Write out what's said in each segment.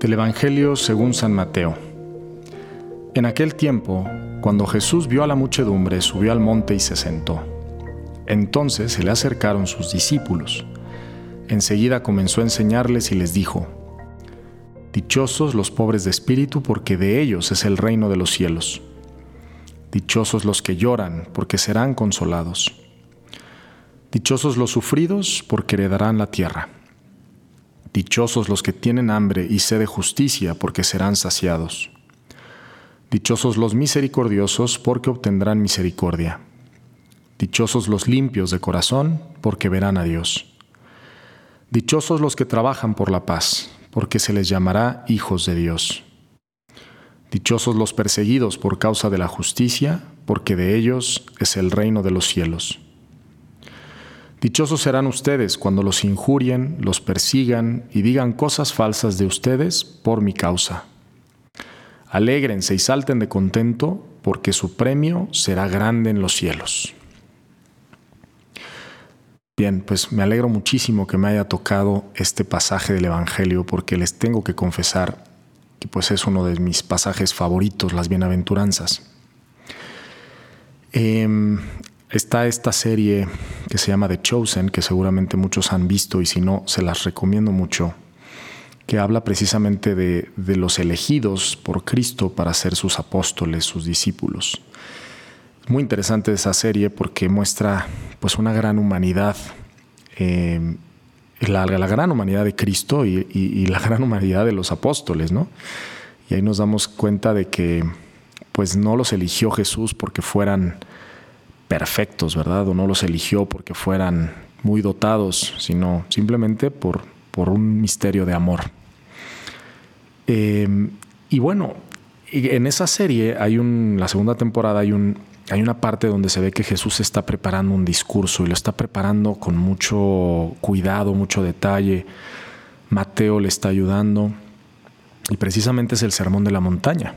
Del Evangelio según San Mateo. En aquel tiempo, cuando Jesús vio a la muchedumbre, subió al monte y se sentó. Entonces se le acercaron sus discípulos. Enseguida comenzó a enseñarles y les dijo, Dichosos los pobres de espíritu, porque de ellos es el reino de los cielos. Dichosos los que lloran, porque serán consolados. Dichosos los sufridos, porque heredarán la tierra. Dichosos los que tienen hambre y sed de justicia, porque serán saciados. Dichosos los misericordiosos, porque obtendrán misericordia. Dichosos los limpios de corazón, porque verán a Dios. Dichosos los que trabajan por la paz, porque se les llamará hijos de Dios. Dichosos los perseguidos por causa de la justicia, porque de ellos es el reino de los cielos. Dichosos serán ustedes cuando los injurien, los persigan y digan cosas falsas de ustedes por mi causa. Alégrense y salten de contento, porque su premio será grande en los cielos. Bien, pues me alegro muchísimo que me haya tocado este pasaje del Evangelio, porque les tengo que confesar que pues es uno de mis pasajes favoritos, las bienaventuranzas. Eh, Está esta serie que se llama The Chosen, que seguramente muchos han visto y si no, se las recomiendo mucho, que habla precisamente de, los elegidos por Cristo para ser sus apóstoles, sus discípulos. Es muy interesante esa serie porque muestra pues una gran humanidad, eh, la, gran humanidad de Cristo y, y, la gran humanidad de los apóstoles, ¿no? Y ahí nos damos cuenta de que pues no los eligió Jesús porque fueran perfectos, ¿verdad? O no los eligió porque fueran muy dotados, sino simplemente por, por un misterio de amor. Em, y bueno, en esa serie hay un, la segunda temporada hay un, hay una parte donde se ve que Jesús está preparando un discurso y lo está preparando con mucho cuidado, mucho detalle. Mateo le está ayudando y precisamente es el sermón de la montaña,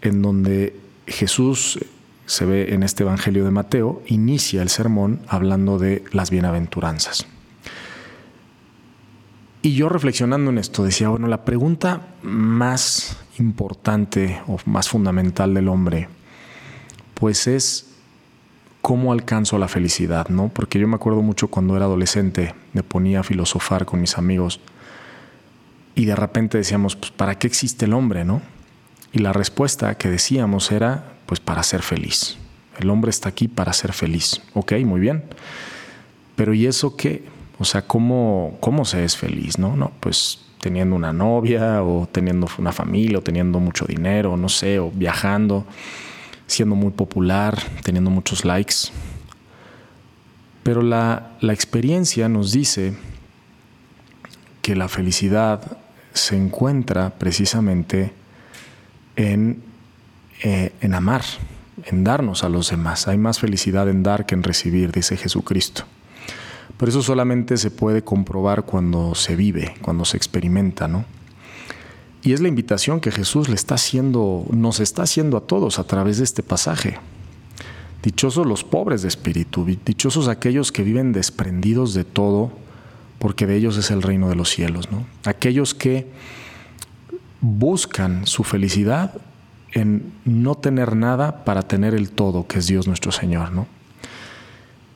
en donde Jesús se ve en este Evangelio de Mateo, inicia el sermón hablando de las bienaventuranzas. Y yo reflexionando en esto decía, bueno, la pregunta más importante o más fundamental del hombre, pues es cómo alcanzo la felicidad, ¿no? Porque yo me acuerdo mucho cuando era adolescente, me ponía a filosofar con mis amigos y de repente decíamos, pues, ¿para qué existe el hombre, no? Y la respuesta que decíamos era, pues para ser feliz. El hombre está aquí para ser feliz. Ok, muy bien. Pero ¿y eso qué? O sea, ¿cómo, cómo se es feliz? No, no, pues teniendo una novia o teniendo una familia o teniendo mucho dinero, no sé, o viajando, siendo muy popular, teniendo muchos likes. Pero la, la experiencia nos dice que la felicidad se encuentra precisamente en eh, en amar, en darnos a los demás. Hay más felicidad en dar que en recibir, dice Jesucristo. Pero eso solamente se puede comprobar cuando se vive, cuando se experimenta, ¿no? Y es la invitación que Jesús le está haciendo, nos está haciendo a todos a través de este pasaje. Dichosos los pobres de espíritu, dichosos aquellos que viven desprendidos de todo, porque de ellos es el reino de los cielos, ¿no? Aquellos que buscan su felicidad en no tener nada para tener el todo, que es Dios nuestro Señor, ¿no?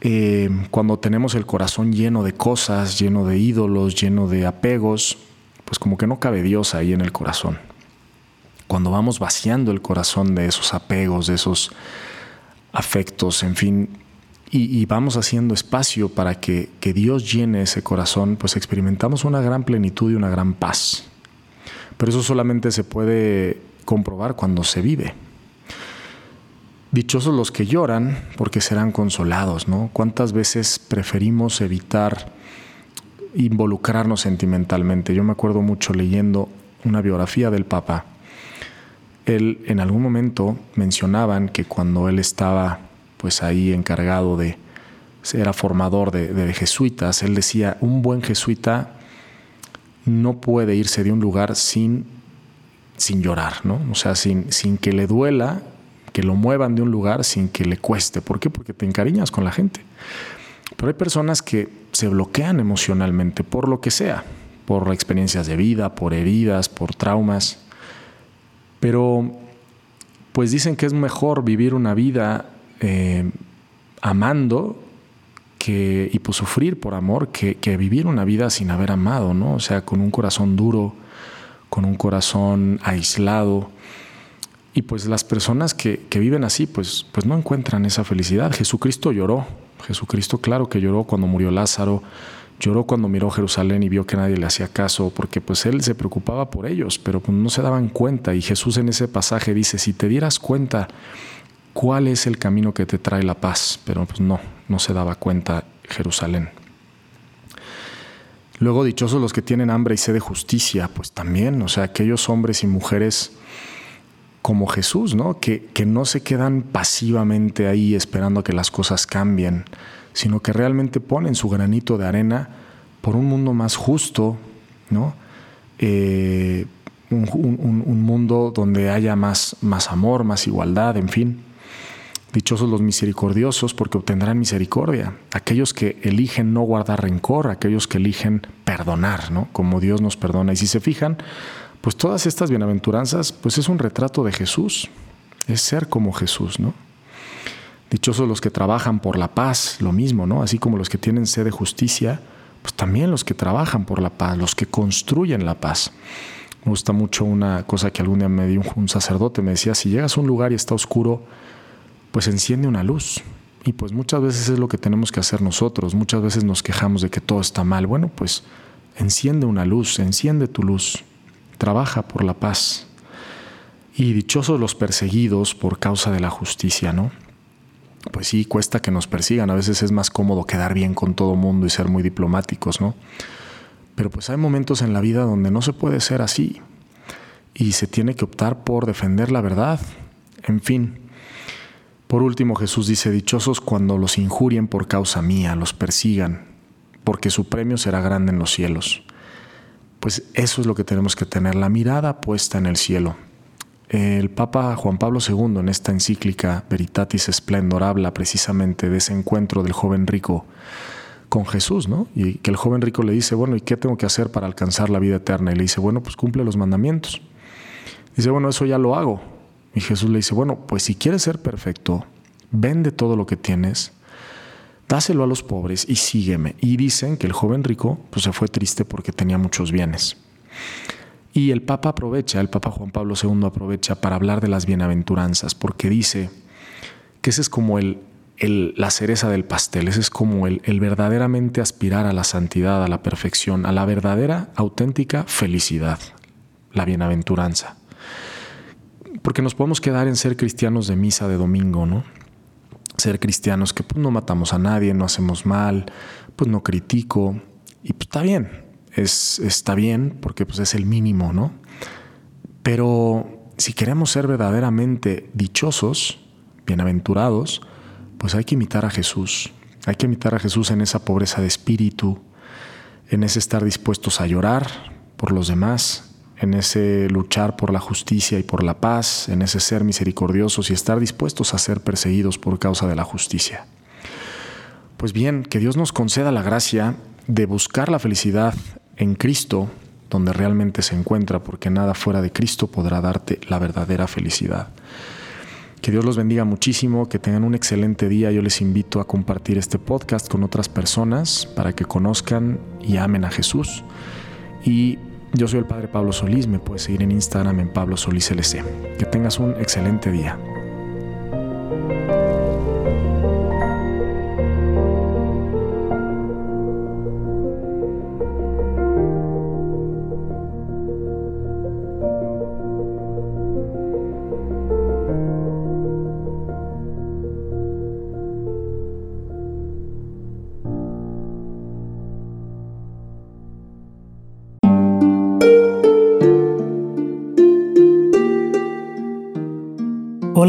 Eh, cuando tenemos el corazón lleno de cosas, lleno de ídolos, lleno de apegos, pues como que no cabe Dios ahí en el corazón. Cuando vamos vaciando el corazón de esos apegos, de esos afectos, en fin, y, vamos haciendo espacio para que, que Dios llene ese corazón, pues experimentamos una gran plenitud y una gran paz. Pero eso solamente se puede comprobar cuando se vive. Dichosos los que lloran porque serán consolados, ¿no? ¿Cuántas veces preferimos evitar involucrarnos sentimentalmente? Yo me acuerdo mucho leyendo una biografía del Papa. Él en algún momento mencionaban que cuando él estaba pues ahí encargado de, era formador de, de jesuitas, él decía, un buen jesuita no puede irse de un lugar sin sin llorar, ¿no? O sea, sin, sin que le duela, que lo muevan de un lugar sin que le cueste. ¿Por qué? Porque te encariñas con la gente. Pero hay personas que se bloquean emocionalmente por lo que sea, por experiencias de vida, por heridas, por traumas. Pero pues dicen que es mejor vivir una vida eh, amando que, y pues sufrir por amor que, que, vivir una vida sin haber amado, ¿no? O sea, con un corazón duro, con un corazón aislado. Y pues las personas que, que, viven así, pues, pues no encuentran esa felicidad. Jesucristo lloró. Jesucristo, claro que lloró cuando murió Lázaro. Lloró cuando miró Jerusalén y vio que nadie le hacía caso, porque pues él se preocupaba por ellos, pero pues no se daban cuenta. Y Jesús en ese pasaje dice, si te dieras cuenta cuál es el camino que te trae la paz, pero pues no, no se daba cuenta Jerusalén. Luego, dichosos los que tienen hambre y sed de justicia, pues también, o sea, aquellos hombres y mujeres como Jesús, ¿no? Que, que no se quedan pasivamente ahí esperando a que las cosas cambien, sino que realmente ponen su granito de arena por un mundo más justo, ¿no? Eh, un, un, mundo donde haya más, más amor, más igualdad, en fin. Dichosos los misericordiosos porque obtendrán misericordia. Aquellos que eligen no guardar rencor, aquellos que eligen perdonar, ¿no? Como Dios nos perdona. Y si se fijan, pues todas estas bienaventuranzas, pues es un retrato de Jesús. Es ser como Jesús, ¿no? Dichosos los que trabajan por la paz, lo mismo, ¿no? Así como los que tienen sed de justicia, pues también los que trabajan por la paz, los que construyen la paz. Me gusta mucho una cosa que algún día me dio un sacerdote, me decía, si llegas a un lugar y está oscuro, pues enciende una luz. Y pues muchas veces es lo que tenemos que hacer nosotros. Muchas veces nos quejamos de que todo está mal. Bueno, pues enciende una luz, enciende tu luz. Trabaja por la paz. Y dichosos los perseguidos por causa de la justicia, ¿no? Pues sí, cuesta que nos persigan. A veces es más cómodo quedar bien con todo mundo y ser muy diplomáticos, ¿no? Pero pues hay momentos en la vida donde no se puede ser así. Y se tiene que optar por defender la verdad. En fin, por último, Jesús dice, dichosos cuando los injurien por causa mía, los persigan, porque su premio será grande en los cielos. Pues eso es lo que tenemos que tener, la mirada puesta en el cielo. El Papa Juan Pablo II en esta encíclica Veritatis Splendor habla precisamente de ese encuentro del joven rico con Jesús, ¿no? Y que el joven rico le dice, bueno, ¿y qué tengo que hacer para alcanzar la vida eterna? Y le dice, bueno, pues cumple los mandamientos. Dice, bueno, eso ya lo hago. Y Jesús le dice, bueno, pues si quieres ser perfecto, vende todo lo que tienes, dáselo a los pobres y sígueme. Y dicen que el joven rico pues, se fue triste porque tenía muchos bienes. Y el Papa aprovecha, el Papa Juan Pablo II aprovecha para hablar de las bienaventuranzas, porque dice que ese es como el, la cereza del pastel, ese es como el, el verdaderamente aspirar a la santidad, a la perfección, a la verdadera, auténtica felicidad, la bienaventuranza porque nos podemos quedar en ser cristianos de misa de domingo, ¿no? Ser cristianos que pues, no matamos a nadie, no hacemos mal, pues no critico, y pues está bien, es, está bien porque pues es el mínimo, ¿no? Pero si queremos ser verdaderamente dichosos, bienaventurados, pues hay que imitar a Jesús. Hay que imitar a Jesús en esa pobreza de espíritu, en ese estar dispuestos a llorar por los demás, en ese luchar por la justicia y por la paz, en ese ser misericordiosos y estar dispuestos a ser perseguidos por causa de la justicia. Pues bien, que Dios nos conceda la gracia de buscar la felicidad en Cristo, donde realmente se encuentra, porque nada fuera de Cristo podrá darte la verdadera felicidad. Que Dios los bendiga muchísimo, que tengan un excelente día. Yo les invito a compartir este podcast con otras personas para que conozcan y amen a Jesús. Y yo soy el Padre Pablo Solís, me puedes seguir en Instagram en Pablo Solís LC. Que tengas un excelente día.